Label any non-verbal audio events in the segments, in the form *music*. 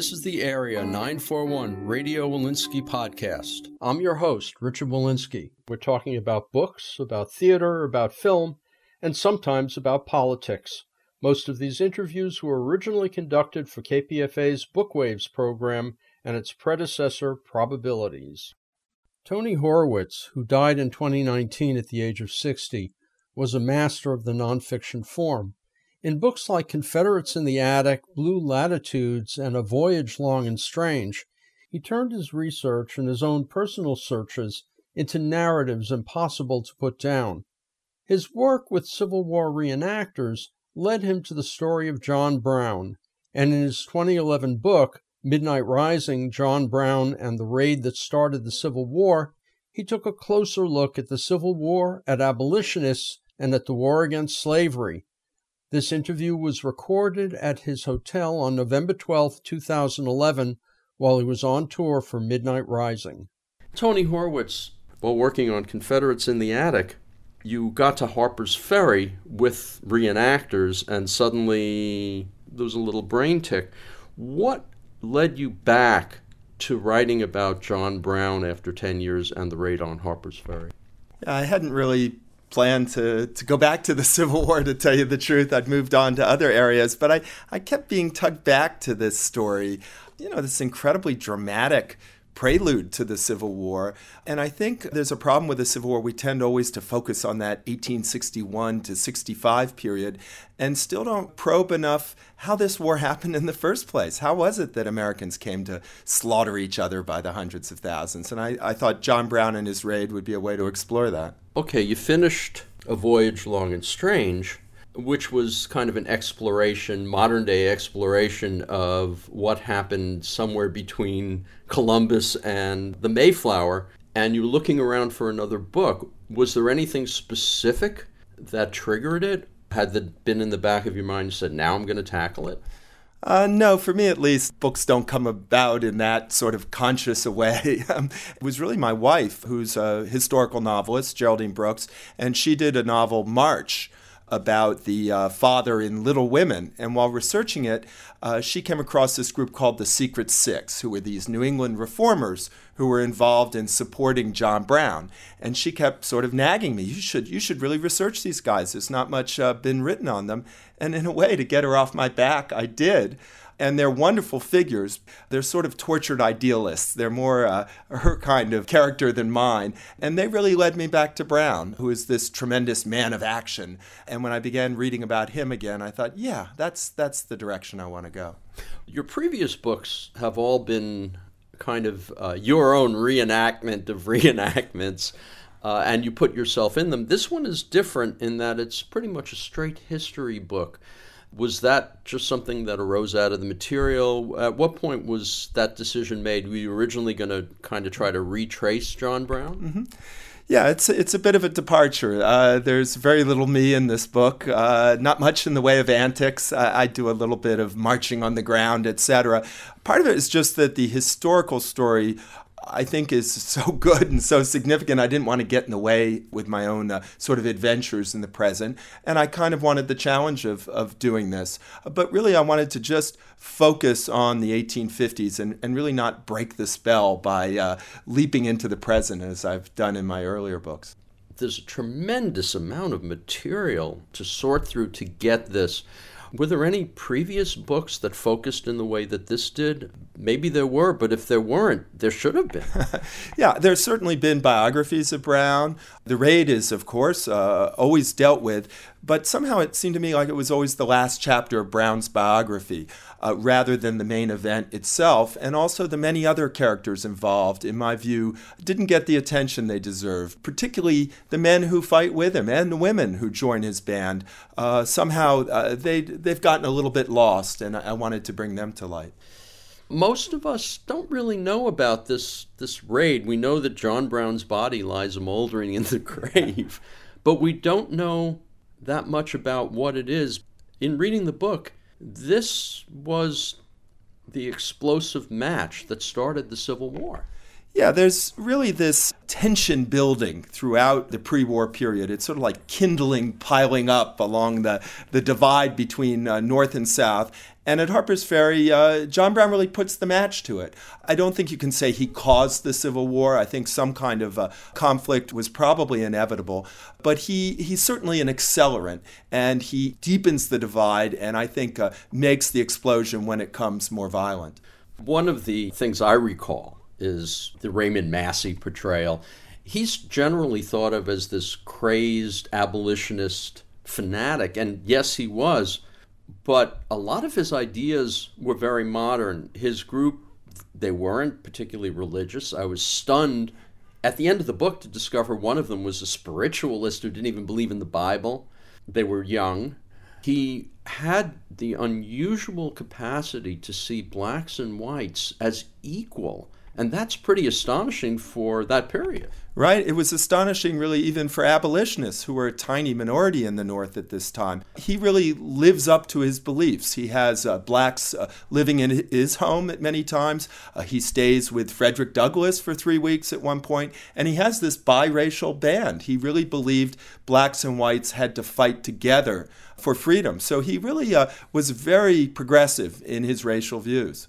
This is the Area 941 Radio Wolinsky podcast. I'm your host, Richard Wolinsky. We're talking about books, about theater, about film, and sometimes about politics. Most of these interviews were originally conducted for KPFA's Bookwaves program and its predecessor, Probabilities. Tony Horwitz, who died in 2019 at the age of 60, was a master of the nonfiction form. In books like Confederates in the Attic, Blue Latitudes, and A Voyage Long and Strange, he turned his research and his own personal searches into narratives impossible to put down. His work with Civil War reenactors led him to the story of John Brown, and in his 2011 book, Midnight Rising John Brown and the Raid That Started the Civil War, he took a closer look at the Civil War, at abolitionists, and at the war against slavery this interview was recorded at his hotel on November 12, 2011, while he was on tour for Midnight Rising. Tony Horwitz, while working on Confederates in the Attic, you got to Harper's Ferry with reenactors, and suddenly there was a little brain tick. What led you back to writing about John Brown after 10 years and the raid on Harper's Ferry? I hadn't really plan to, to go back to the *laughs* Civil War to tell you the truth. I'd moved on to other areas, but I, I kept being tugged back to this story. You know, this incredibly dramatic prelude to the Civil War. And I think there's a problem with the Civil War. We tend always to focus on that 1861 to 65 period and still don't probe enough how this war happened in the first place. How was it that Americans came to slaughter each other by the hundreds of thousands? And I, I thought John Brown and his raid would be a way to explore that. Okay, you finished A Voyage Long and Strange which was kind of an exploration, modern day exploration of what happened somewhere between Columbus and the Mayflower. And you're looking around for another book. Was there anything specific that triggered it? Had that been in the back of your mind, you said, now I'm going to tackle it? Uh, no, for me at least, books don't come about in that sort of conscious a way. *laughs* Um, it was really my wife, who's a historical novelist, Geraldine Brooks, and she did a novel, March, about the uh, father in Little Women. And while researching it, uh, she came across this group called the Secret Six, who were these New England reformers who were involved in supporting John Brown. And she kept sort of nagging me, "You should, you should really research these guys. There's not much uh, been written on them." And in a way, to get her off my back, I did and they're wonderful figures. They're sort of tortured idealists. They're more uh, her kind of character than mine. And they really led me back to Brown, who is this tremendous man of action. And when I began reading about him again, I thought, yeah, that's that's the direction I want to go. Your previous books have all been kind of uh, your own reenactment of *laughs* reenactments. Uh, and you put yourself in them. This one is different in that it's pretty much a straight history book. Was that just something that arose out of the material? At what point was that decision made? Were you originally going to kind of try to retrace John Brown? Mm-hmm. Yeah, it's it's a bit of a departure. Uh, there's very little me in this book. Uh, not much in the way of antics. I, I do a little bit of marching on the ground, etc. Part of it is just that the historical story I think is so *laughs* good and so significant. I didn't want to get in the way with my own uh, sort of adventures in the present. And I kind of wanted the challenge of, of doing this. But really, I wanted to just focus on the 1850s and, and really not break the spell by uh, leaping into the present as I've done in my earlier books. There's a tremendous amount of material to sort through to get this. Were there any previous books that focused in the way that this did? Maybe there were, but if there weren't, there should have been. *laughs* yeah, there's certainly been biographies of Brown. The raid is, of course, uh, always dealt with, but somehow it seemed to me like it was always the last chapter of Brown's biography uh, rather than the main event itself. And also, the many other characters involved, in my view, didn't get the attention they deserve, particularly the men who fight with him and the women who join his band. Uh, somehow, uh, they, they've gotten a little bit lost, and I wanted to bring them to light. most of us don't really know about this this raid. We know that John Brown's body lies moldering in the *laughs* grave, but we don't know that much about what it is. In reading the book, this was the explosive match that started the Civil War. Yeah, there's really this tension building throughout the pre war period. It's sort of like kindling piling up along the, the divide between uh, North and South. And at Harper's Ferry, uh, John Brown really puts the match to it. I don't think you can say he caused the Civil War. I think some kind of uh, conflict was probably inevitable. But he, he's certainly an accelerant, and he deepens the divide, and I think uh, makes the explosion when it comes more violent. One of the things I recall is the Raymond Massey portrayal. He's generally thought of as this crazed abolitionist fanatic, and yes, he was, but a lot of his ideas were very modern. His group, they weren't particularly religious. I was stunned at the end of the book to discover one of them was a spiritualist who didn't even believe in the Bible. They were young. He had the unusual capacity to see blacks and whites as equal and that's pretty astonishing for that period. Right. It was astonishing, really, even for abolitionists who were a tiny minority in the North at this time. He really lives up to his beliefs. He has uh, blacks uh, living in his home at many times. Uh, he stays with Frederick Douglass for three weeks at one point, and he has this biracial band. He really believed blacks and whites had to fight together for freedom. So he really uh, was very progressive in his racial views.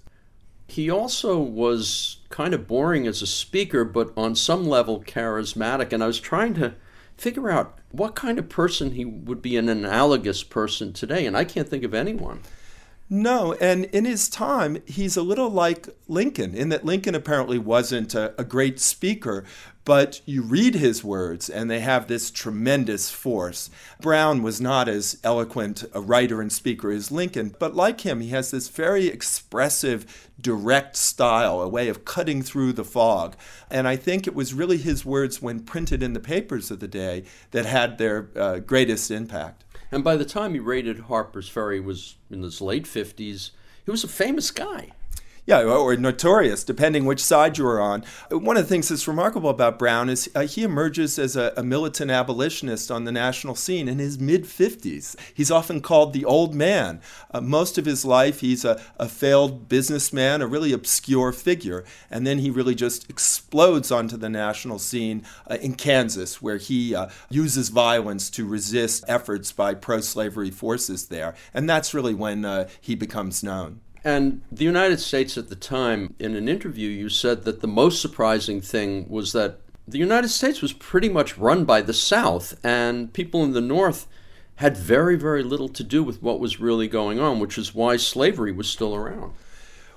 He also was kind of boring as a speaker, but on some level charismatic. And I was trying to figure out what kind of person he would be an analogous person today, and I can't think of anyone. No, and in his time, he's a little like Lincoln, in that Lincoln apparently wasn't a, a, great speaker, but you read his words and they have this tremendous force. Brown was not as eloquent a writer and speaker as Lincoln, but like him, he has this very expressive, direct style, a way of cutting through the fog. And I think it was really his words when printed in the papers of the day that had their uh, greatest impact. And by the time he raided Harper's Ferry was in his late 50s, he was a famous guy. Yeah, or notorious, depending which side you are on. One of the things that's remarkable about Brown is uh, he emerges as a, a, militant abolitionist on the national scene in his mid 50s. He's often called the old man. Uh, most of his life, he's a, a, failed businessman, a really obscure figure. And then he really just explodes onto the national scene uh, in Kansas, where he uh, uses violence to resist efforts by pro slavery forces there. And that's really when uh, he becomes known. And the United States at the time, in an interview, you said that the most surprising thing was that the United States was pretty much run by the South, and people in the North had very, very little to do with what was really going on, which is why slavery was still around.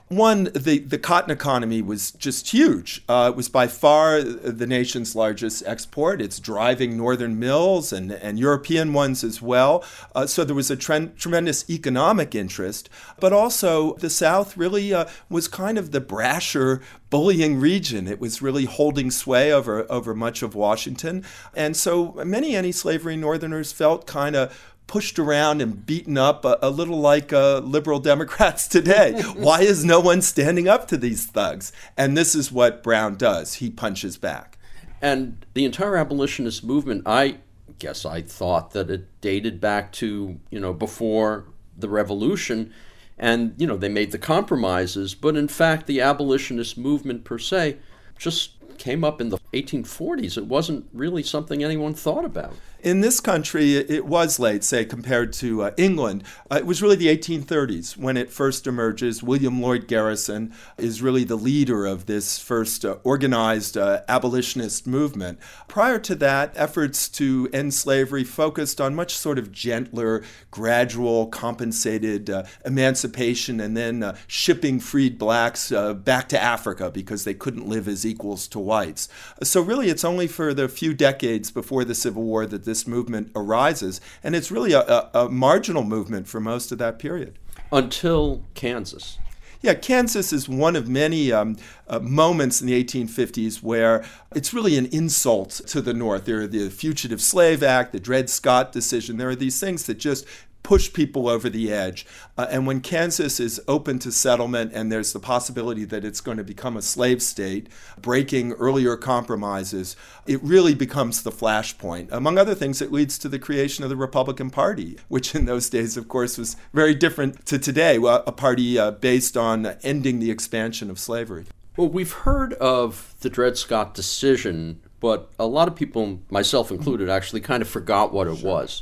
One, the, the cotton economy was just huge. Uh, it was by far the nation's largest export. It's driving northern mills and, and European ones as well. Uh, so there was a tremendous economic interest. But also, the South really uh, was kind of the brasher, bullying region. It was really holding sway over, over much of Washington. And so many anti slavery Northerners felt kind of pushed around and beaten up a, a little like uh, liberal *laughs* Democrats today. Why is no one standing up to these thugs? And this is what Brown does. He punches back. And the entire abolitionist movement, I guess I thought that it dated back to, you know, before the revolution. And, you know, they made the compromises. But in fact, the abolitionist movement per se just came up in the 1840s. It wasn't really something anyone thought about in this country, it was late, say, compared to uh, England. Uh, it was really the 1830s when it first emerges. William Lloyd Garrison is really the leader of this first uh, organized uh, abolitionist movement. Prior to that, efforts to end slavery focused on much sort of gentler, gradual, compensated uh, emancipation and then uh, shipping freed blacks back to Africa because they couldn't live as equals to whites. So, really, it's only for the few decades before the Civil War that this this movement arises. And it's really a, a, a marginal movement for most of that period. Until Kansas. Yeah, Kansas is one of many um, uh, moments in the 1850s where it's really an insult to the North. There are the Fugitive Slave Act, the Dred Scott decision. There are these things that just push people over the edge. Uh, and when Kansas is open to settlement and there's the possibility that it's going to become a slave state, breaking earlier compromises, it really becomes the flashpoint. Among other things, it leads to the creation of the Republican Party, which in those days, of course, was very different to today, a party uh, based on ending the expansion of slavery. Well, we've heard of the Dred Scott decision, but a lot of people, myself included, actually kind of forgot what it was.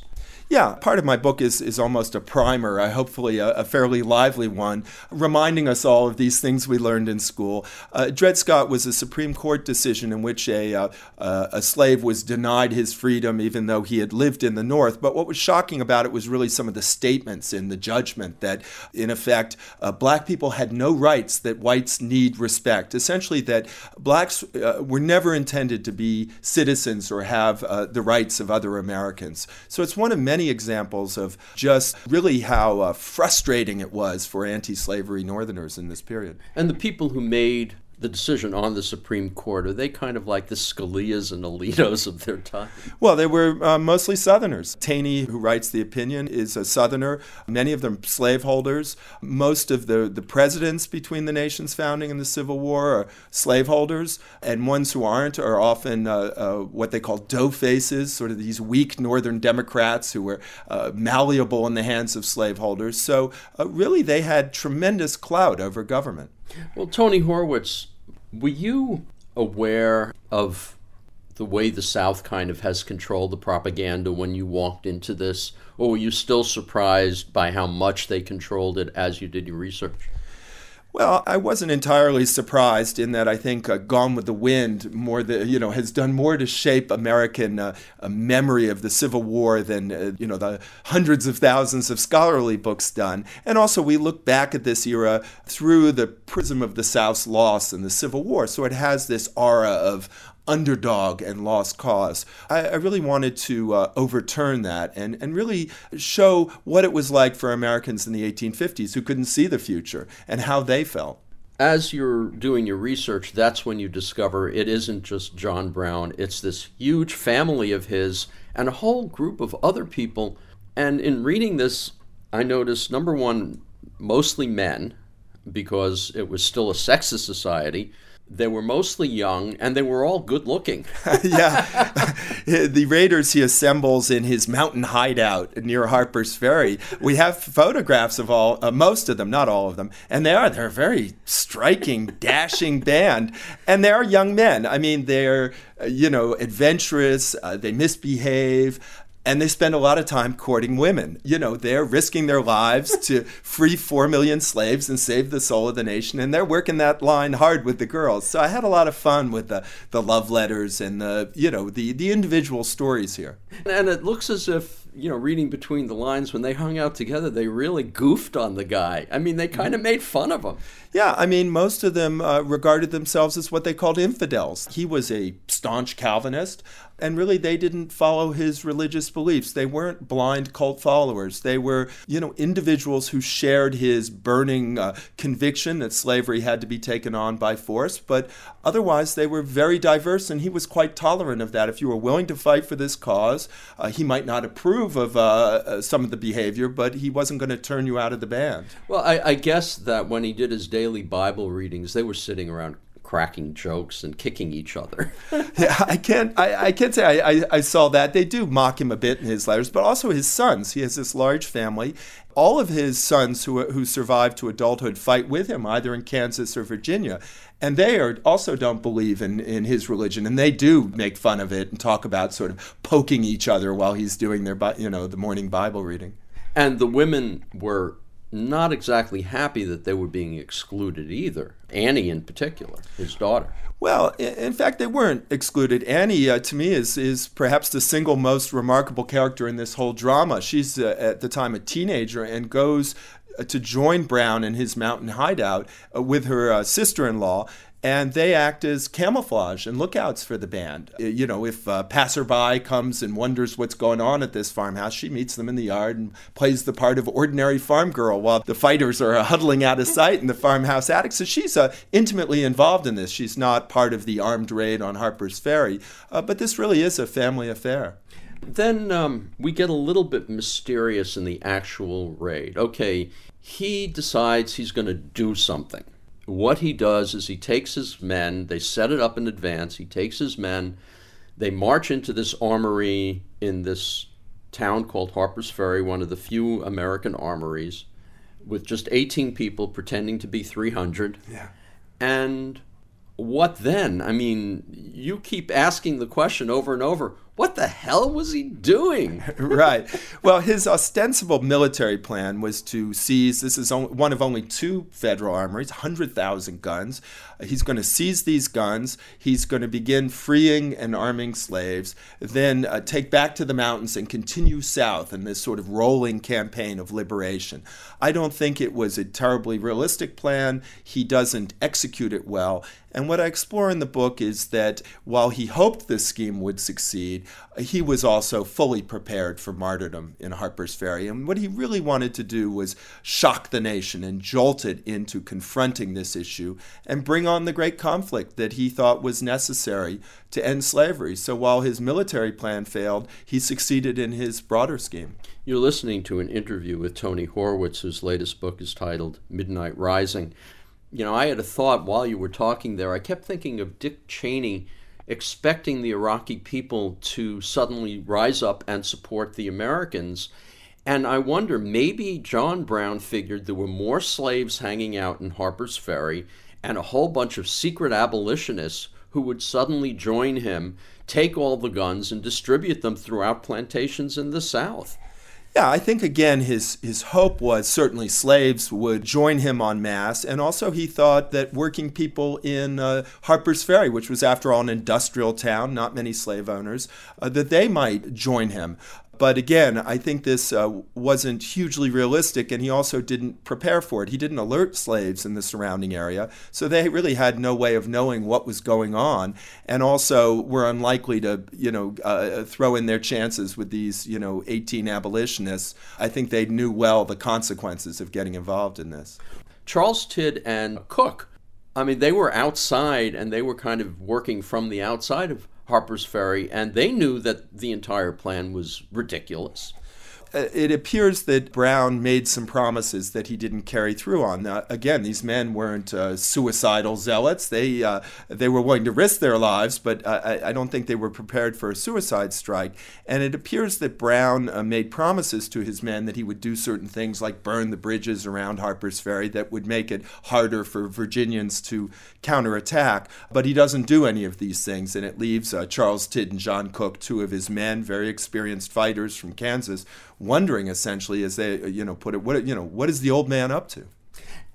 Yeah, part of my book is, is almost a primer, uh, hopefully a, a, fairly lively one, reminding us all of these things we learned in school. Uh, Dred Scott was a Supreme Court decision in which a, uh, uh, a slave was denied his freedom even though he had lived in the North. But what was shocking about it was really some of the statements in the judgment that, in effect, uh, black people had no rights that whites need respect. Essentially, that blacks uh, were never intended to be citizens or have the rights of other Americans. So it's one of many many examples of just really how uh, frustrating it was for anti slavery Northerners in this period. And the people who made the decision on the Supreme Court? Are they kind of like the Scalias and Alitos of their time? Well, they were uh, mostly Southerners. Taney, who writes the opinion, is a Southerner. Many of them slaveholders. Most of the, the presidents between the nation's founding and the Civil War are slaveholders, and ones who aren't are often uh, uh, what they call dough faces, sort of these weak Northern Democrats who were uh, malleable in the hands of slaveholders. So, uh, really, they had tremendous clout over government. Well, Tony Horwitz, were you aware of the way the South kind of has controlled the propaganda when you walked into this? Or were you still surprised by how much they controlled it as you did your research? Well, I wasn't entirely surprised in that I think uh, Gone with the Wind more the you know has done more to shape American uh, memory of the Civil War than uh, you know the hundreds of thousands of scholarly books done. And also we look back at this era through the prism of the South's loss in the Civil War, so it has this aura of underdog and lost cause. I, I really wanted to uh, overturn that and, and really show what it was like for Americans in the 1850s who couldn't see the future and how they felt. As you're doing your research, that's when you discover it isn't just John Brown, it's this huge family of his and a whole group of other people. And in reading this, I noticed number one, mostly men, because it was still a sexist society. They were mostly young and they were all good looking. *laughs* *laughs* yeah. *laughs* the raiders he assembles in his mountain hideout near Harper's Ferry. We have photographs of all, uh, most of them, not all of them. And they are, they're a very striking, dashing band. And they are young men. I mean, they're, uh, you know, adventurous, uh, they misbehave and they spend a lot of time courting women. You know, they're risking their lives *laughs* to free 4 million slaves and save the soul of the nation, and they're working that line hard with the girls. So I had a lot of fun with the, the love letters and the, you know, the, the individual stories here. And it looks as if, you know, reading between the lines, when they hung out together, they really goofed on the guy. I mean, they mm. kind of made fun of him. Yeah, I mean, most of them uh, regarded themselves as what they called infidels. He was a staunch Calvinist and really they didn't follow his religious beliefs. They weren't blind cult followers. They were, you know, individuals who shared his burning uh, conviction that slavery had to be taken on by force, but otherwise they were very diverse and he was quite tolerant of that. If you were willing to fight for this cause, uh, he might not approve of uh, uh some of the behavior, but he wasn't going to turn you out of the band. Well, I, I guess that when he did his daily Bible readings, they were sitting around cracking jokes and kicking each other. *laughs* yeah, I can't. I, I can't say I, I, I, saw that. They do mock him a bit in his letters, but also his sons. He has this large family. All of his sons who who survived to adulthood fight with him, either in Kansas or Virginia, and they are also don't believe in in his religion, and they do make fun of it and talk about sort of poking each other while he's doing their you know the morning Bible reading. And the women were not exactly happy that they were being excluded either. Annie, in particular, his daughter. Well, in fact, they weren't excluded. Annie, uh, to me, is is perhaps the single most remarkable character in this whole drama. She's uh, at the time a teenager and goes uh, to join Brown in his mountain hideout uh, with her uh, sister-in-law and they act as camouflage and lookouts for the band. You know, if a passerby comes and wonders what's going on at this farmhouse, she meets them in the yard and plays the part of ordinary farm girl while the fighters are huddling out of sight in the farmhouse attic. So she's uh, intimately involved in this. She's not part of the armed raid on Harper's Ferry, uh, but this really is a family affair. Then um, we get a little bit mysterious in the actual raid. Okay, he decides he's going to do something. What he does is he takes his men, they set it up in advance, he takes his men, they march into this armory in this town called Harper's Ferry, one of the few American armories, with just 18 people pretending to be 300. Yeah. And what then? I mean, you keep asking the question over and over what the hell was he doing? *laughs* right. Well, his ostensible military plan was to seize this is only, one of only two federal armories, 100,000 guns. He's going to seize these guns. He's going to begin freeing and arming slaves, then uh, take back to the mountains and continue south in this sort of rolling campaign of liberation. I don't think it was a terribly realistic plan. He doesn't execute it well. And what I explore in the book is that while he hoped this scheme would succeed, he was also fully prepared for martyrdom in Harper's Ferry. And what he really wanted to do was shock the nation and jolt it into confronting this issue and bring on the great conflict that he thought was necessary to end slavery. So while his military plan failed, he succeeded in his broader scheme. You're listening to an interview with Tony Horwitz, whose latest book is titled Midnight Rising you know, I had a thought while you were talking there. I kept thinking of Dick Cheney expecting the Iraqi people to suddenly rise up and support the Americans. And I wonder, maybe John Brown figured there were more slaves hanging out in Harper's Ferry and a whole bunch of secret abolitionists who would suddenly join him, take all the guns, and distribute them throughout plantations in the South. Yeah, I think again his his hope was certainly slaves would join him en masse, and also he thought that working people in uh, Harper's Ferry, which was after all an industrial town, not many slave owners, uh, that they might join him. But again, I think this uh, wasn't hugely realistic, and he also didn't prepare for it. He didn't alert slaves in the surrounding area, so they really had no way of knowing what was going on, and also were unlikely to, you know, uh, throw in their chances with these, you know, 18 abolitionists. I think they knew well the consequences of getting involved in this. Charles Tidd and Cook, I mean, they were outside and they were kind of working from the outside of Harper's Ferry, and they knew that the entire plan was ridiculous. Uh, it appears that Brown made some promises that he didn't carry through on. Now, again, these men weren't uh, suicidal zealots. They uh, they were willing to risk their lives, but I, I, don't think they were prepared for a suicide strike. And it appears that Brown uh, made promises to his men that he would do certain things like burn the bridges around Harper's Ferry that would make it harder for Virginians to counterattack. But he doesn't do any of these things, and it leaves uh, Charles Tidd and John Cook, two of his men, very experienced fighters from Kansas, wondering essentially as they you know put it what you know what is the old man up to?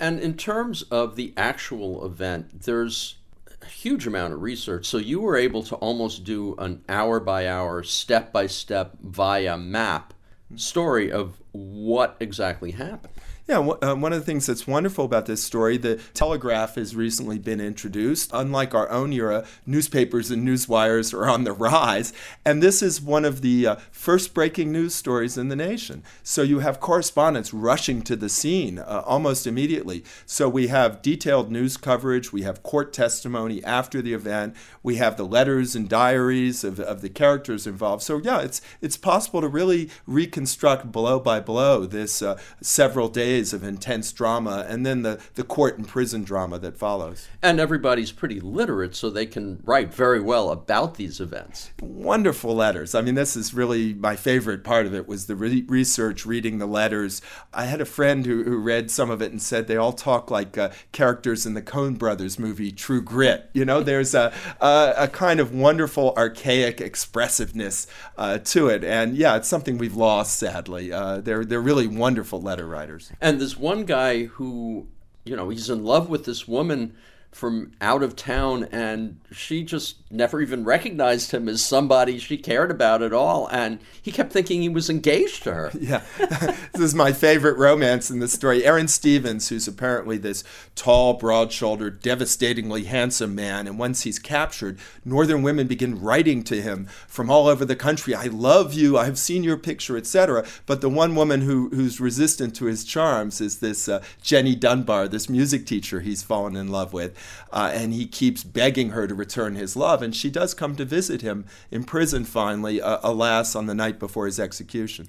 And in terms of the actual event there's a huge amount of research. So you were able to almost do an hour by hour step by step via map story of what exactly happened yeah, uh, one of the things that's wonderful about this story, the telegraph has recently been introduced. Unlike our own era, newspapers and newswires are on the *laughs* rise, and this is one of the uh, first breaking news stories in the nation. So you have correspondents rushing to the scene uh, almost immediately. So we have detailed news coverage, we have court testimony after the event, we have the letters and diaries of, of the characters involved. So yeah, it's it's possible to really reconstruct blow by blow this uh, several days days of intense drama, and then the, the court and prison drama that follows. And everybody's pretty literate, so they can write very well about these events. Wonderful letters. I mean, this is really my favorite part of it was the re- research, reading the letters. I had a friend who, who read some of it and said they all talk like uh, characters in the Coen Brothers movie True Grit. You know, there's a, a, a kind of wonderful, archaic expressiveness uh, to it. And yeah, it's something we've lost, sadly. Uh, they're, they're really wonderful letter writers. And this one guy who, you know, he's in love with this woman from out of town and she just never even recognized him as somebody she cared about at all and he kept thinking he was engaged to her. *laughs* Yeah. *laughs* This is my favorite romance in the story. Aaron stevens who's apparently this tall broad-shouldered devastatingly handsome man and once he's captured northern women begin writing to him from all over the country i love you i've seen your picture etc but the one woman who, who's resistant to his charms is this uh, jenny dunbar this music teacher he's fallen in love with uh, and he keeps begging her to return his love. And she does come to visit him in prison finally, uh, alas, on the night before his execution.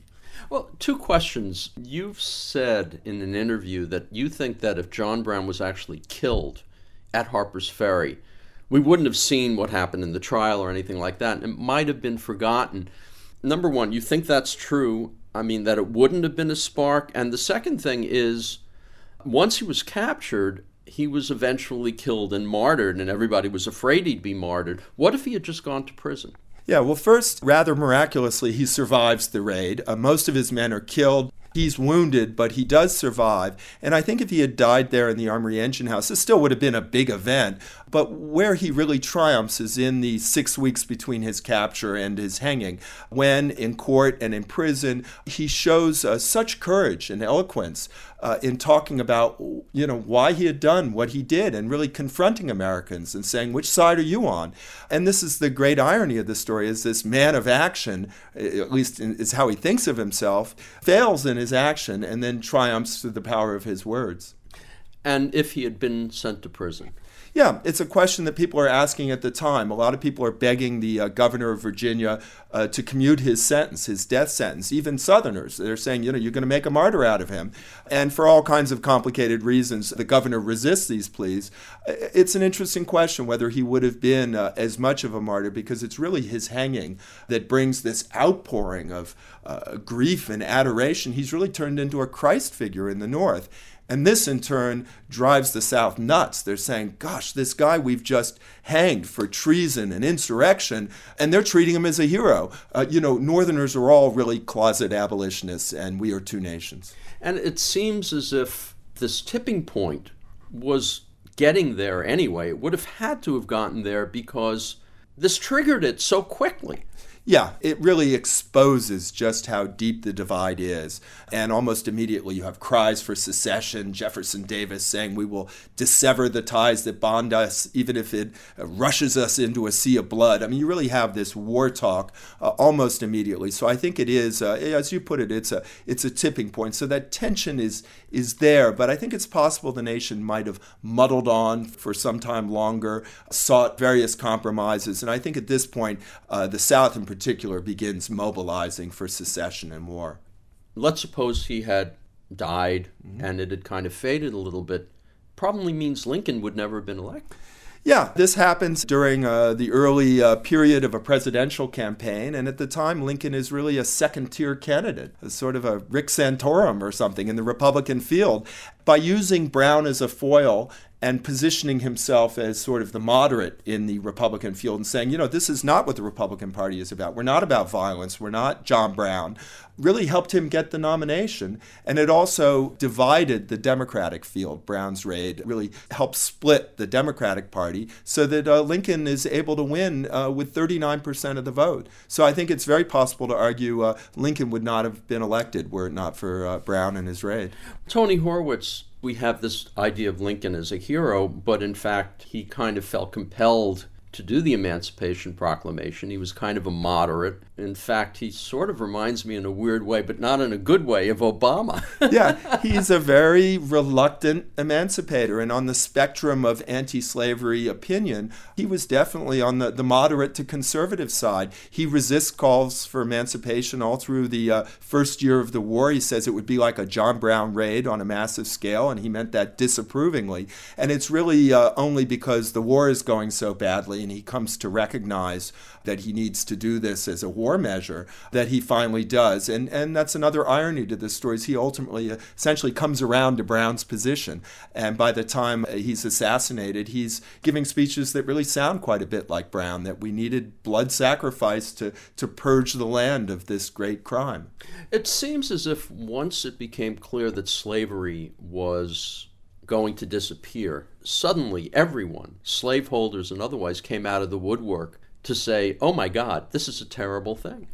Well, two questions. You've said in an interview that you think that if John Brown was actually killed at Harper's Ferry, we wouldn't have seen what happened in the trial or anything like that. It might have been forgotten. Number one, you think that's true? I mean, that it wouldn't have been a spark. And the second thing is, once he was captured, he was eventually killed and martyred, and everybody was afraid he'd be martyred. What if he had just gone to prison? Yeah, well, first, rather miraculously, he survives the raid. Uh, most of his men are killed. He's wounded, but he does survive. And I think if he had died there in the Armory Engine House, this still would have been a big event. But where he really triumphs is in the six weeks between his capture and his hanging, when in court and in prison, he shows uh, such courage and eloquence uh, in talking about, you know, why he had done what he did and really confronting Americans and saying, which side are you on? And this is the great irony of the story is this man of action, at least is how he thinks of himself, fails in his action and then triumphs through the power of his words. And if he had been sent to prison? Yeah, it's a question that people are asking at the time. A lot of people are begging the uh, governor of Virginia uh, to commute his sentence, his death sentence. Even Southerners, they're saying, you know, you're going to make a martyr out of him. And for all kinds of complicated reasons, the governor resists these pleas. It's an interesting question whether he would have been uh, as much of a martyr because it's really his hanging that brings this outpouring of uh, grief and adoration. He's really turned into a Christ figure in the North. And this in turn drives the South nuts. They're saying, gosh, this guy we've just hanged for treason and insurrection, and they're treating him as a hero. Uh, you know, Northerners are all really closet abolitionists, and we are two nations. And it seems as if this tipping point was getting there anyway. It would have had to have gotten there because this triggered it so quickly. Yeah, it really exposes just how deep the divide is. And almost immediately you have cries for secession. Jefferson Davis saying, We will dissever the ties that bond us, even if it rushes us into a sea of blood. I mean, you really have this war talk uh, almost immediately. So I think it is, uh, as you put it, it's a, it's a tipping point. So that tension is, is there. But I think it's possible the nation might have muddled on for some time longer, sought various compromises. And I think at this point, uh, the South in particular, begins mobilizing for secession and war. Let's suppose he had died mm-hmm. and it had kind of faded a little bit. Probably means Lincoln would never have been elected. Yeah, this happens during uh, the early uh, period of a presidential campaign, and at the time, Lincoln is really a second tier candidate, a sort of a Rick Santorum or something in the Republican field. By using Brown as a foil and positioning himself as sort of the moderate in the Republican field and saying, you know, this is not what the Republican Party is about. We're not about violence. We're not John Brown. Really helped him get the nomination. And it also divided the Democratic field. Brown's raid really helped split the Democratic Party so that uh, Lincoln is able to win uh, with 39% of the vote. So I think it's very possible to argue uh, Lincoln would not have been elected were it not for uh, Brown and his raid. Tony Horwitz we have this idea of Lincoln as a hero, but in fact, he kind of felt compelled to do the Emancipation Proclamation. He was kind of a moderate. In fact, he sort of reminds me in a weird way, but not in a good way, of Obama. *laughs* yeah, he's a very reluctant emancipator. And on the spectrum of anti slavery opinion, he was definitely on the, the moderate to conservative side. He resists calls for emancipation all through the uh, first year of the war. He says it would be like a John Brown raid on a massive scale, and he meant that disapprovingly. And it's really uh, only because the war is going so badly and he comes to recognize that he needs to do this as a war measure that he finally does. And and that's another irony to this story is he ultimately uh, essentially comes around to Brown's position. And by the time uh, he's assassinated, he's giving speeches that really sound quite a bit like Brown that we needed blood sacrifice to to purge the land of this great crime. It seems as if once it became clear that slavery was going to disappear. Suddenly, everyone, slaveholders and otherwise, came out of the woodwork to say, oh my God, this is a terrible thing.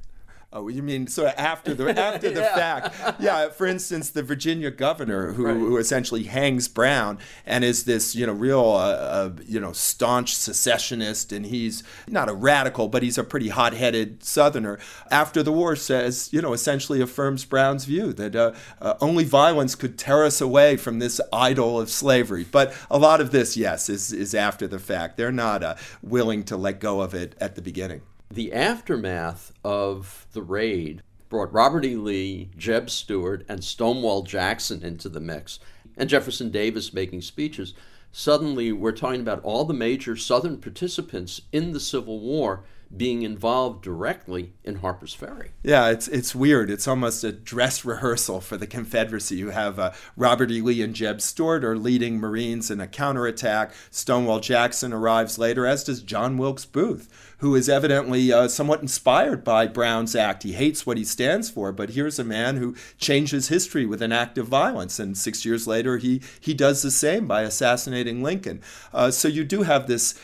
Oh, you mean so after the *laughs* after the Yeah. fact? Yeah. For instance, the Virginia governor who, Right. who essentially hangs Brown and is this you know real uh, uh, you know staunch secessionist, and he's not a radical, but he's a pretty hot-headed Southerner. After the war, says you know essentially affirms Brown's view that uh, uh, only violence could tear us away from this idol of slavery. But a lot of this, yes, is is after the fact. They're not uh, willing to let go of it at the beginning. The aftermath of the raid brought Robert E. Lee, Jeb Stuart, and Stonewall Jackson into the mix, and Jefferson Davis making speeches. Suddenly, we're talking about all the major Southern participants in the Civil War being involved directly in Harper's Ferry. Yeah, it's it's weird. It's almost a dress rehearsal for the Confederacy. You have uh, Robert E. Lee and Jeb Stuart are leading Marines in a counterattack. Stonewall Jackson arrives later, as does John Wilkes Booth, who is evidently uh, somewhat inspired by Brown's act. He hates what he stands for, but here's a man who changes history with an act of violence, and six years later he he does the same by assassinating Lincoln. Uh, so you do have this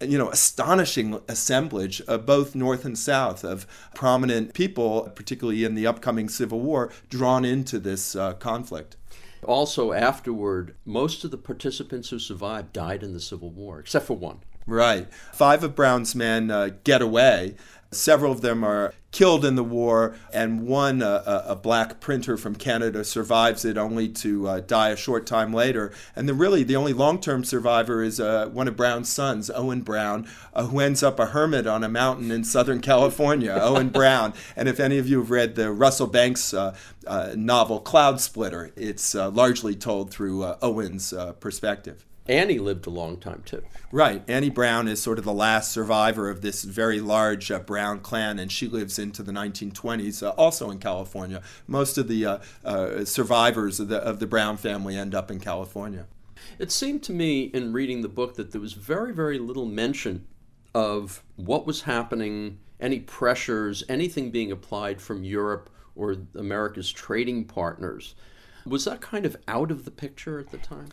you know, astonishing assemblage of both North and South of prominent people, particularly in the upcoming Civil War, drawn into this uh, conflict. Also, afterward, most of the participants who survived died in the Civil War, except for one. Right. Five of Brown's men uh, get away. Several of them are killed in the war, and one, uh, a, a black printer from Canada, survives it only to uh, die a short time later. And the really the only long-term survivor is uh, one of Brown's sons, Owen Brown, uh, who ends up a hermit on a mountain in Southern California. *laughs* Owen Brown. And if any of you have read the Russell Banks uh, uh, novel Cloud Splitter, it's uh, largely told through uh, Owen's uh, perspective. Annie lived a long time too. Right. Annie Brown is sort of the last survivor of this very large uh, Brown clan, and she lives into the 1920s, uh, also in California. Most of the uh, uh, survivors of the, of the Brown family end up in California. It seemed to me in reading the book that there was very, very little mention of what was happening, any pressures, anything being applied from Europe or America's trading partners. Was that kind of out of the picture at the time?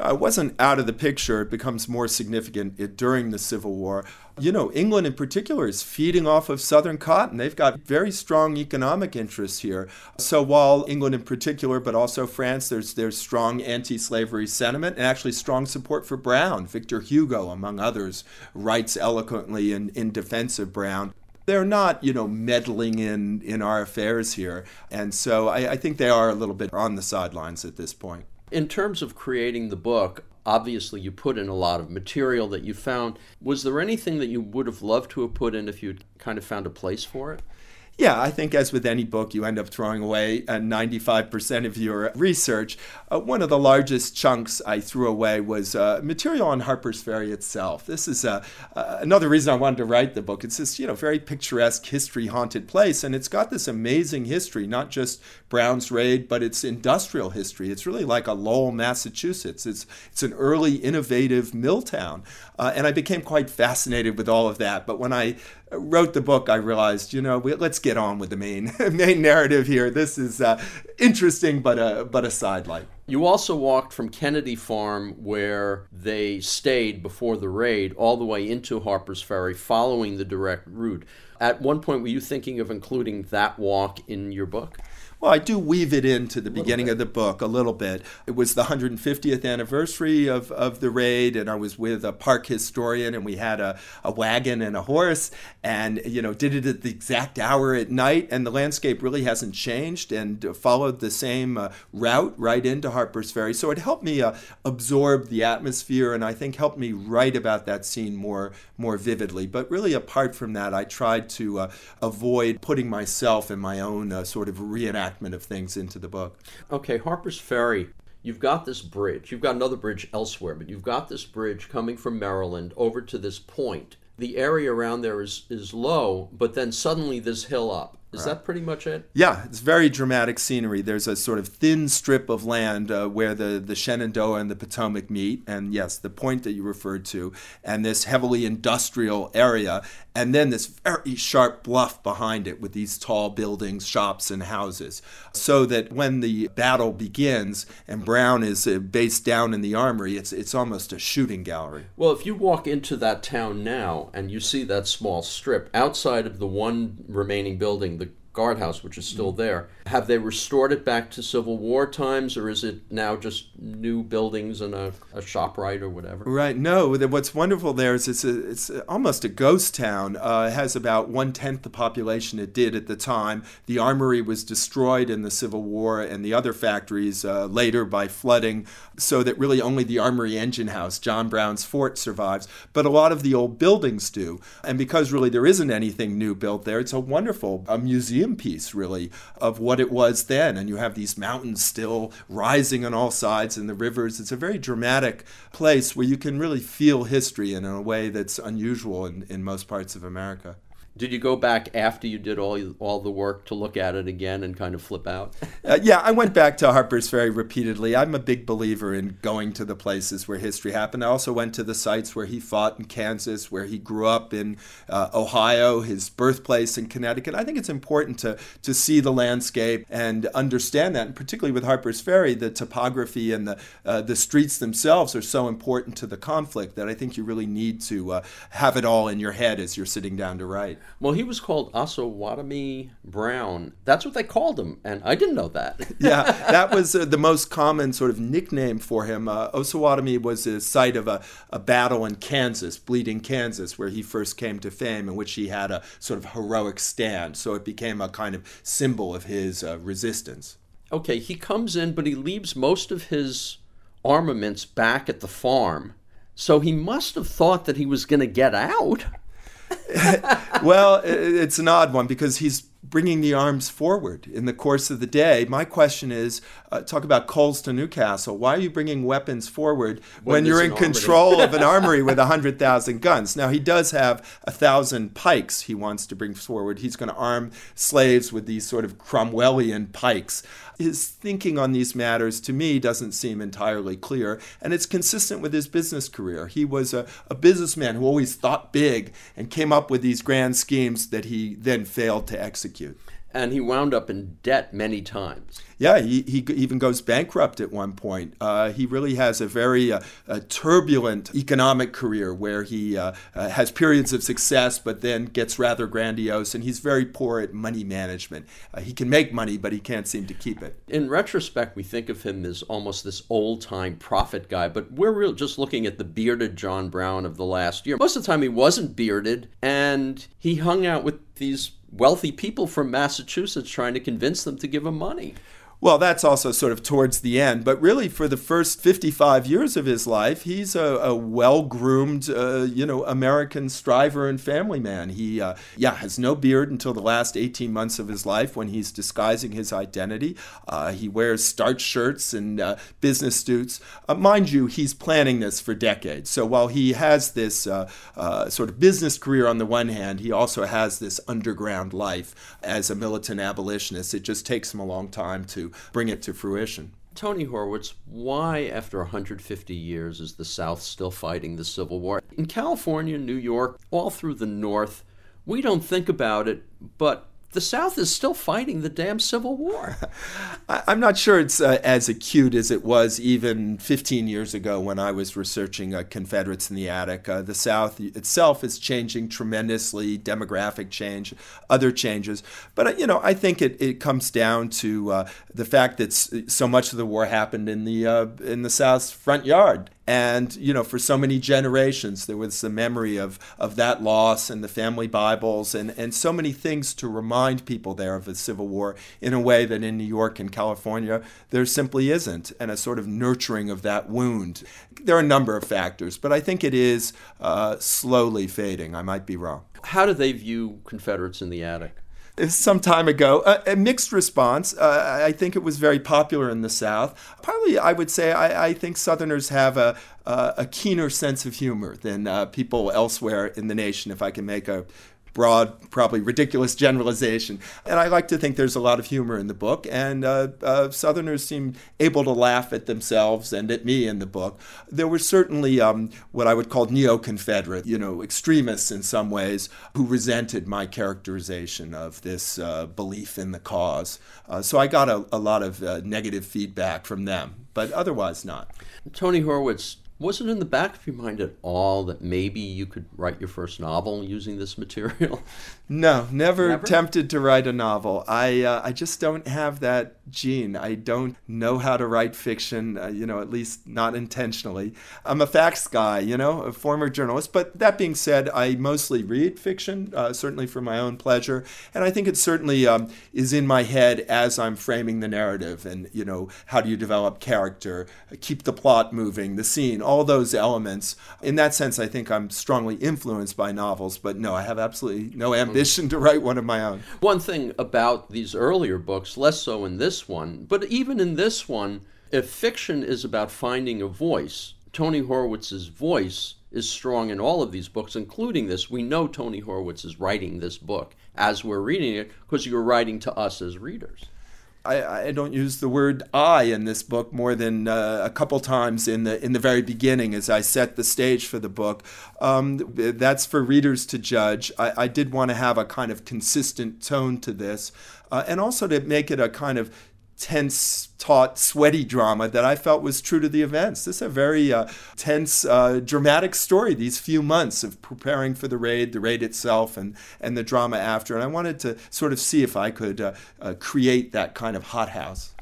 Uh, wasn't out of the picture. It becomes more significant i- during the Civil War. You know, England in particular is feeding off of Southern cotton. They've got very strong economic interests here. So while England in particular, but also France, there's there's strong anti-slavery sentiment and actually strong support for Brown. Victor Hugo, among others, writes eloquently in, in defense of Brown they're not, you know, meddling in in our affairs here, and so I, I think they are a little bit on the sidelines at this point. In terms of creating the book, obviously you put in a lot of material that you found. Was there anything that you would have loved to have put in if you'd kind of found a place for it? Yeah, I think as with any book, you end up throwing away uh, 95% of your research. Uh, one of the largest chunks I threw away was uh, material on Harper's Ferry itself. This is uh, uh, another reason I wanted to write the book. It's this, you know, very picturesque, history-haunted place, and it's got this amazing history, not just Brown's Raid, but it's industrial history. It's really like a Lowell, Massachusetts. It's it's an early, innovative mill town, uh, and I became quite fascinated with all of that. But when I wrote the book, I realized, you know, we, let's get on with the main *laughs* main narrative here. This is uh, interesting, but a but a sidelight. You also walked from Kennedy Farm, where they stayed before the raid, all the way into Harper's Ferry, following the direct route. At one point, were you thinking of including that walk in your book? Well, I do weave it into the beginning of the book a little bit. It was the 150th anniversary of, of the raid, and I was with a park historian, and we had a, a wagon and a horse, and you know did it at the exact hour at night, and the landscape really hasn't changed, and uh, followed the same uh, route right into Harper's Ferry. So it helped me uh, absorb the atmosphere, and I think helped me write about that scene more more vividly. But really, apart from that, I tried to uh, avoid putting myself in my own uh, sort of reenactment of things into the book. Okay, Harper's Ferry. You've got this bridge. You've got another bridge elsewhere, but you've got this bridge coming from Maryland over to this point. The area around there is, is low, but then suddenly this hill up. Is that pretty much it? Yeah, it's very dramatic scenery. There's a sort of thin strip of land uh, where the, the Shenandoah and the Potomac meet, and yes, the point that you referred to, and this heavily industrial area. And then this very sharp bluff behind it with these tall buildings, shops, and houses. So that when the battle begins and Brown is uh, based down in the armory, it's, it's almost a shooting gallery. Well, if you walk into that town now and you see that small strip outside of the one remaining building, the guardhouse, which is still there. Have they restored it back to Civil War times, or is it now just new buildings and a, a shop right or whatever? Right. No. What's wonderful there is it's a, it's almost a ghost town. Uh, it has about one tenth the population it did at the time. The armory was destroyed in the Civil War, and the other factories uh, later by flooding, so that really only the armory engine house, John Brown's fort, survives. But a lot of the old buildings do, and because really there isn't anything new built there, it's a wonderful a museum museum piece, really, of what it was then. And you have these mountains still rising on all sides and the rivers. It's a very dramatic place where you can really feel history in a way that's unusual in, in most parts of America. Did you go back after you did all all the work to look at it again and kind of flip out? uh, yeah, I went back to Harper's Ferry repeatedly. I'm a big believer in going to the places where history happened. I also went to the sites where he fought in Kansas, where he grew up in uh, Ohio, his birthplace in Connecticut. I think it's important to to see the landscape and understand that, and particularly with Harper's Ferry, the topography and the uh, the streets themselves are so important to the conflict that I think you really need to uh, have it all in your head as you're sitting down to write. Well, he was called Osawatomie Brown. That's what they called him, and I didn't know that. *laughs* yeah, that was uh, the most common sort of nickname for him. Uh, Osawatomie was the site of a, a battle in Kansas, Bleeding Kansas, where he first came to fame, in which he had a sort of heroic stand. So it became a kind of symbol of his uh, resistance. Okay, he comes in, but he leaves most of his armaments back at the farm. So he must have thought that he was going to get out. *laughs* well, it's an odd one because he's bringing the arms forward in the course of the day. My question is uh, talk about coals to Newcastle. Why are you bringing weapons forward when, when you're in control of an *laughs* armory with 100,000 guns? Now, he does have a 1,000 pikes he wants to bring forward. He's going to arm slaves with these sort of Cromwellian pikes. His thinking on these matters, to me, doesn't seem entirely clear, and it's consistent with his business career. He was a, a businessman who always thought big and came up with these grand schemes that he then failed to execute and he wound up in debt many times. Yeah, he, he even goes bankrupt at one point. Uh, he really has a very uh, a turbulent economic career where he uh, uh, has periods of success but then gets rather grandiose, and he's very poor at money management. Uh, he can make money, but he can't seem to keep it. In retrospect, we think of him as almost this old time prophet guy, but we're real, just looking at the bearded John Brown of the last year. Most of the time, he wasn't bearded, and he hung out with these wealthy people from Massachusetts trying to convince them to give him money. Well, that's also sort of towards the end, but really for the first 55 years of his life, he's a, a well-groomed, uh, you know, American striver and family man. He, uh, yeah, has no beard until the last 18 months of his life when he's disguising his identity. Uh, he wears starched shirts and uh, business suits. Uh, mind you, he's planning this for decades. So while he has this uh, sort of business career on the one hand, he also has this underground life as a militant abolitionist. It just takes him a long time to bring it to fruition. Tony Horwitz, why, after 150 years, is the South still fighting the Civil War? In California, New York, all through the North, we don't think about it, but the South is still fighting the damn Civil War. *laughs* I'm not sure it's uh, as acute as it was even 15 years ago when I was researching uh, Confederates in the Attic. Uh, the South itself is changing tremendously, demographic change, other changes. But, uh, you know, I think it, it comes down to uh, the fact that so much of the war happened in the, uh, in the South's front yard. And, you know, for so many generations, there was the memory of, of that loss and the family Bibles and, and so many things to remind people there of the Civil War in a way that in New York and California there simply isn't, and a sort of nurturing of that wound. There are a number of factors, but I think it is uh, slowly fading. I might be wrong. How do they view Confederates in the attic? Some time ago. a mixed response. Uh, I think it was very popular in the South. Partly, I would say, I, I think Southerners have a, a, a, keener sense of humor than uh, people elsewhere in the nation, if I can make a broad, probably ridiculous generalization. And I like to think there's a lot of humor in the book, and uh, uh, Southerners seem able to laugh at themselves and at me in the book. There were certainly um, what I would call neo Confederate, you know, extremists in some ways, who resented my characterization of this uh, belief in the cause. Uh, so I got a, a lot of uh, negative feedback from them, but otherwise not. Tony Horwitz was it in the back of your mind at all that maybe you could write your first novel using this *laughs* material? No, never, never? tempted to write a novel. I uh, I just don't have that gene. I don't know how to write fiction. Uh, you know, at least not intentionally. I'm a facts guy. You know, a former journalist. But that being said, I mostly read fiction, uh, certainly for my own pleasure, and I think it certainly um, is in my head as I'm framing the narrative. And you know, how do you develop character, keep the plot moving, the scene all those elements. In that sense, I think I'm strongly influenced by novels, but no, I have absolutely no ambition to write one of my own. One thing about these earlier books, less so in this one, but even in this one, if fiction is about finding a voice, Tony Horwitz's voice is strong in all of these books, including this. We know Tony Horwitz is writing this book as we're reading it because you're writing to us as readers. I, I, don't use the word I in this book more than uh, a couple times in the in the very beginning as I set the stage for the book. Um, that's for readers to judge. I, I did want to have a kind of consistent tone to this, uh, and also to make it a kind of tense, taut, sweaty drama that I felt was true to the events. This is a very uh, tense, uh, dramatic story, these few months of preparing for the raid, the raid itself, and, and the drama after. And I wanted to sort of see if I could uh, uh create that kind of hothouse.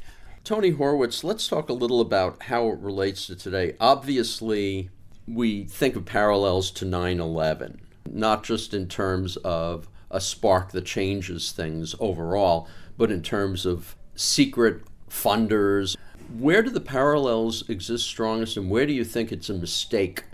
Tony Horwitz, let's talk a little about how it relates to today. Obviously, we think of parallels to 9 11, not just in terms of a spark that changes things overall, but in terms of secret funders. Where do the parallels exist strongest, and where do you think it's a mistake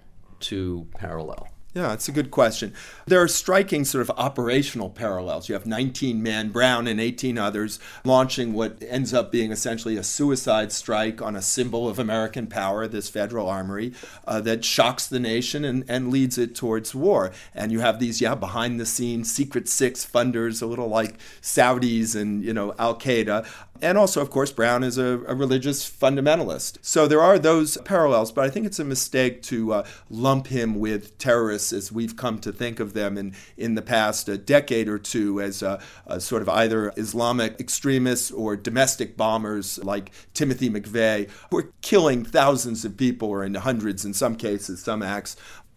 to parallel? Yeah, it's a good question. There are striking sort of operational parallels. You have 19 men, Brown and 18 others, launching what ends up being essentially a suicide strike on a symbol of American power, this federal armory, uh, that shocks the nation and, and leads it towards war. And you have these, yeah, behind the scenes secret six funders, a little like Saudis and, you know, Al Qaeda, and also, of course, Brown is a, a, religious fundamentalist. So there are those parallels, but I think it's a mistake to uh, lump him with terrorists as we've come to think of them in, in the past a decade or two as uh, sort of either Islamic extremists or domestic bombers like Timothy McVeigh, who are killing thousands of people or in hundreds in some cases, some acts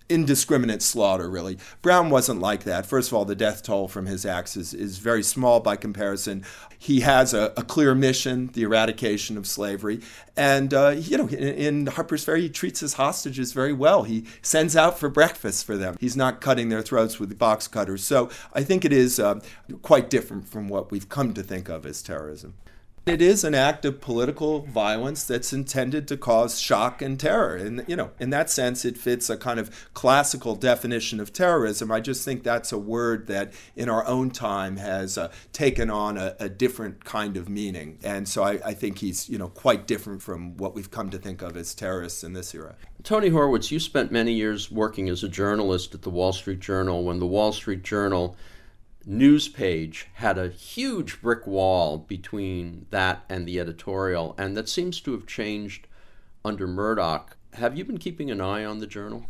indiscriminate slaughter, really. Brown wasn't like that. First of all, the death toll from his acts is, is very small by comparison. He has a, a clear mission, the eradication of slavery. And, uh, you know, in, in, Harper's Ferry, he treats his hostages very well. He sends out for breakfast for them. He's not cutting their throats with box cutters. So I think it is uh, quite different from what we've come to think of as terrorism. It is an act of political violence that's intended to cause shock and terror. And, you know, in that sense, it fits a kind of classical definition of terrorism. I just think that's a word that in our own time has uh, taken on a, a, different kind of meaning. And so I, I, think he's, you know, quite different from what we've come to think of as terrorists in this era. Tony Horwitz, you spent many years working as a journalist at the Wall Street Journal when the Wall Street Journal news page had a huge brick wall between that and the editorial, and that seems to have changed under Murdoch. Have you been keeping an eye on the journal?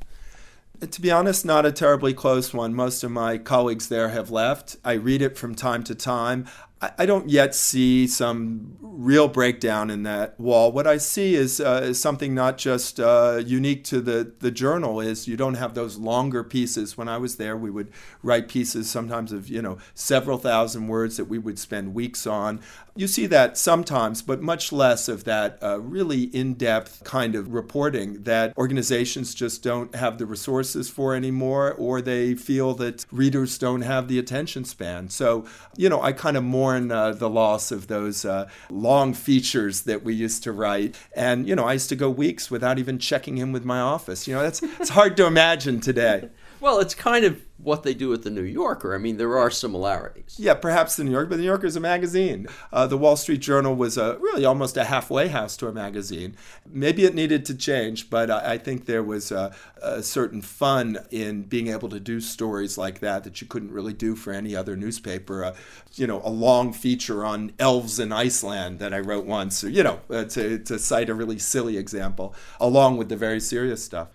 To be honest, not a terribly close one. Most of my colleagues there have left. I read it from time to time. I don't yet see some real breakdown in that wall. What I see is, uh, is something not just uh, unique to the, the journal is you don't have those longer pieces. When I was there, we would write pieces sometimes of you know several thousand words that we would spend weeks on. You see that sometimes, but much less of that uh, really in-depth kind of reporting that organizations just don't have the resources for anymore, or they feel that readers don't have the attention span. So you know, I kind of more mourn uh, the loss of those uh, long features that we used to write. And, you know, I used to go weeks without even checking in with my office. You know, that's it's hard to imagine today. *laughs* Well, it's kind of what they do at the New Yorker. I mean, there are similarities. Yeah, perhaps the New Yorker, but the New Yorker is a magazine. Uh, the Wall Street Journal was a, really almost a halfway house to a magazine. Maybe it needed to change, but I, I think there was a, a, certain fun in being able to do stories like that that you couldn't really do for any other newspaper. Uh, you know, a long feature on elves in Iceland that I wrote once, or, you know, uh, to, to cite a really silly example, along with the very serious stuff.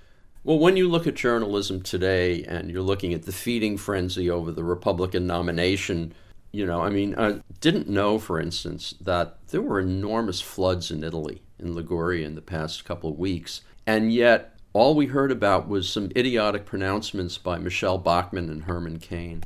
Well, when you look at journalism today and you're looking at the feeding frenzy over the Republican nomination, you know, I mean, I didn't know, for instance, that there were enormous floods in Italy, in Liguria, in the past couple of weeks. And yet, all we heard about was some idiotic pronouncements by Michele Bachmann and Herman Cain.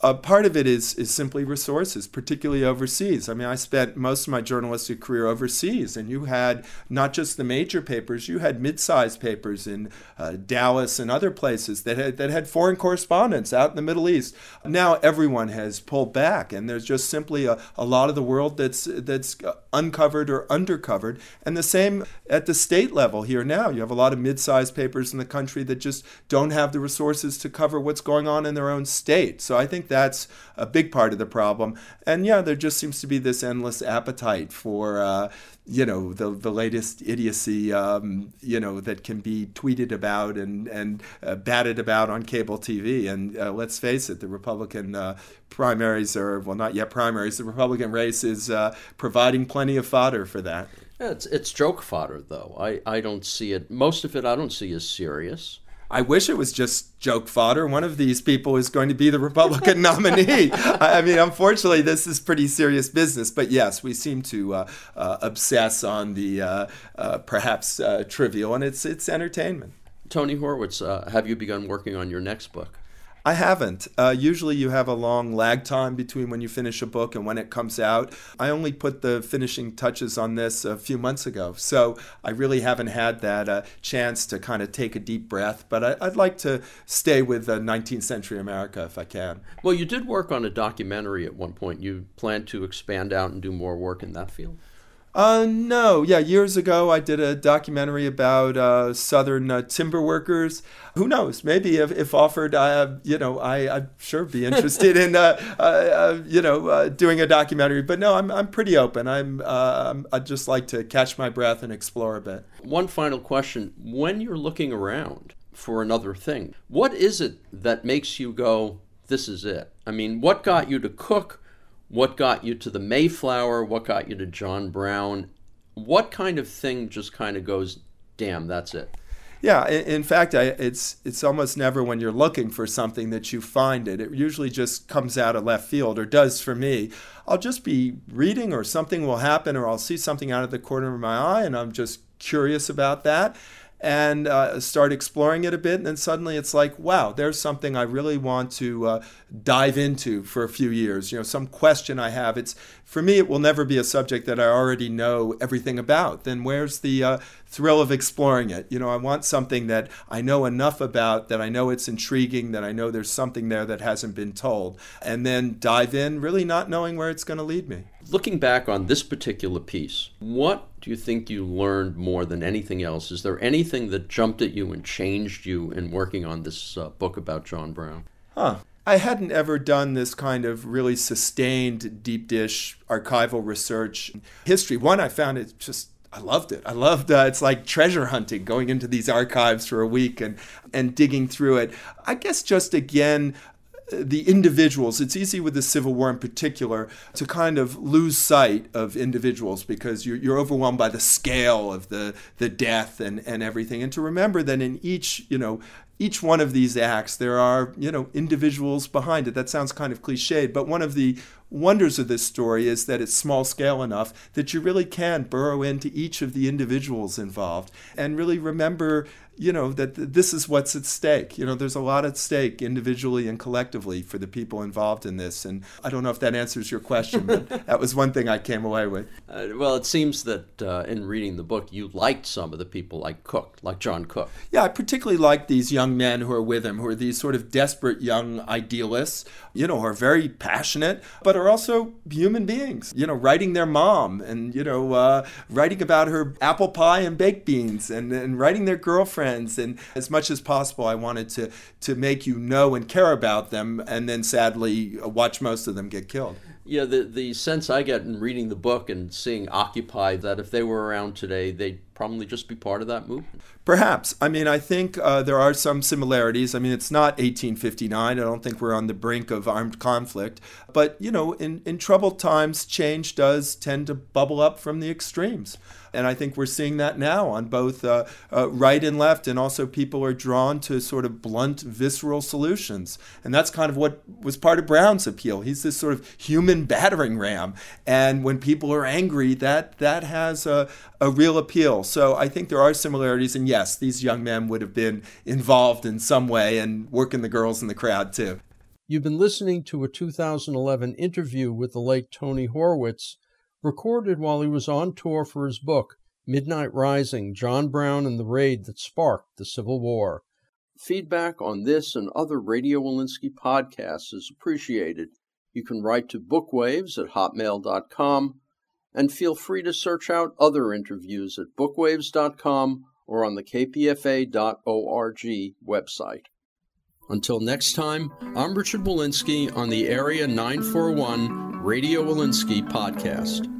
Uh, part of it is is simply resources, particularly overseas. I mean, I spent most of my journalistic career overseas, and you had not just the major papers, you had mid-sized papers in uh, Dallas and other places that had that had foreign correspondents out in the Middle East. Now everyone has pulled back, and there's just simply a, a lot of the world that's that's uncovered or undercovered. And the same at the state level here now. You have a lot of mid-sized papers in the country that just don't have the resources to cover what's going on in their own state. So I think that's a big part of the problem. And yeah, there just seems to be this endless appetite for, uh, you know, the, the latest idiocy, um, you know, that can be tweeted about and, and uh, batted about on cable TV. And uh, let's face it, the Republican uh, primaries are, well, not yet primaries, the Republican race is uh, providing plenty of fodder for that. Yeah, it's, it's joke fodder, though. I, I don't see it, most of it I don't see as serious. I wish it was just joke fodder. One of these people is going to be the Republican *laughs* nominee. I mean, unfortunately, this is pretty serious business. But yes, we seem to uh, uh, obsess on the uh, uh perhaps uh, trivial, and it's it's entertainment. Tony Horwitz, uh, have you begun working on your next book? I haven't. Uh, usually, you have a long lag time between when you finish a book and when it comes out. I only put the finishing touches on this a few months ago, so I really haven't had that uh, chance to kind of take a deep breath. But I, would like to stay with 19th century America if I can. Well, you did work on a documentary at one point. You plan to expand out and do more work in that field? Uh, no, yeah, years ago I did a documentary about uh, Southern uh, timber workers. Who knows? Maybe if, if offered, I, you know, I, I'd sure be interested in, uh, *laughs* uh, uh, you know, doing a documentary. But no, I'm, I'm pretty open. I'm, I'd just like to catch my breath and explore a bit. One final question: When you're looking around for another thing, what is it that makes you go, "This is it"? I mean, what got you to cook? What got you to the Mayflower? What got you to John Brown? What kind of thing just kind of goes, damn, that's it? Yeah, in fact, I, it's it's almost never when you're looking for something that you find it. It usually just comes out of left field, or does for me. I'll just be reading, or something will happen, or I'll see something out of the corner of my eye, and I'm just curious about that and uh, start exploring it a bit. And then suddenly it's like, wow, there's something I really want to uh, dive into for a few years. You know, some question I have. It's for me, it will never be a subject that I already know everything about. Then where's the uh, thrill of exploring it? You know, I want something that I know enough about, that I know it's intriguing, that I know there's something there that hasn't been told, and then dive in, really not knowing where it's going to lead me. Looking back on this particular piece, what do you think you learned more than anything else? Is there anything that jumped at you and changed you in working on this uh, book about John Brown? Huh. I hadn't ever done this kind of really sustained deep dish archival research history. One, I found it just I loved it. I loved uh, it's like treasure hunting, going into these archives for a week and and digging through it. I guess just again the individuals. It's easy with the Civil War in particular to kind of lose sight of individuals because you're, you're overwhelmed by the scale of the, the death and, and everything. And to remember that in each, you know, each one of these acts, there are, you know, individuals behind it. That sounds kind of cliched, but one of the wonders of this story is that it's small scale enough that you really can burrow into each of the individuals involved and really remember you know that this is what's at stake. You know there's a lot at stake individually and collectively for the people involved in this and i don't know if that answers your question but *laughs* that was one thing i came away with. Uh, well it seems that uh, in reading the book you liked some of the people like cook like john cook. Yeah i particularly like these young men who are with him who are these sort of desperate young idealists you know who are very passionate but are also human beings, you know, writing their mom and, you know, uh, writing about her apple pie and baked beans and, and writing their girlfriends. And as much as possible, I wanted to, to make you know and care about them and then sadly watch most of them get killed. Yeah, the the sense I get in reading the book and seeing Occupy that if they were around today, they'd probably just be part of that movement. Perhaps. I mean, I think uh, there are some similarities. I mean, it's not 1859. I don't think we're on the brink of armed conflict. But, you know, in, in troubled times, change does tend to bubble up from the extremes. And I think we're seeing that now on both uh, uh, right and left, and also people are drawn to sort of blunt, visceral solutions. And that's kind of what was part of Brown's appeal. He's this sort of human battering ram. And when people are angry, that, that has a, a real appeal. So I think there are similarities. And yes, these young men would have been involved in some way and working the girls in the crowd too. You've been listening to a 2011 interview with the late Tony Horwitz recorded while he was on tour for his book, Midnight Rising John Brown and the Raid That Sparked the Civil War. Feedback on this and other Radio Wolinsky podcasts is appreciated. You can write to bookwaves at hotmail.com and feel free to search out other interviews at bookwaves.com or on the kpfa.org website. Until next time, I'm Richard Wolinsky on the Area 941 Radio Wolinsky podcast.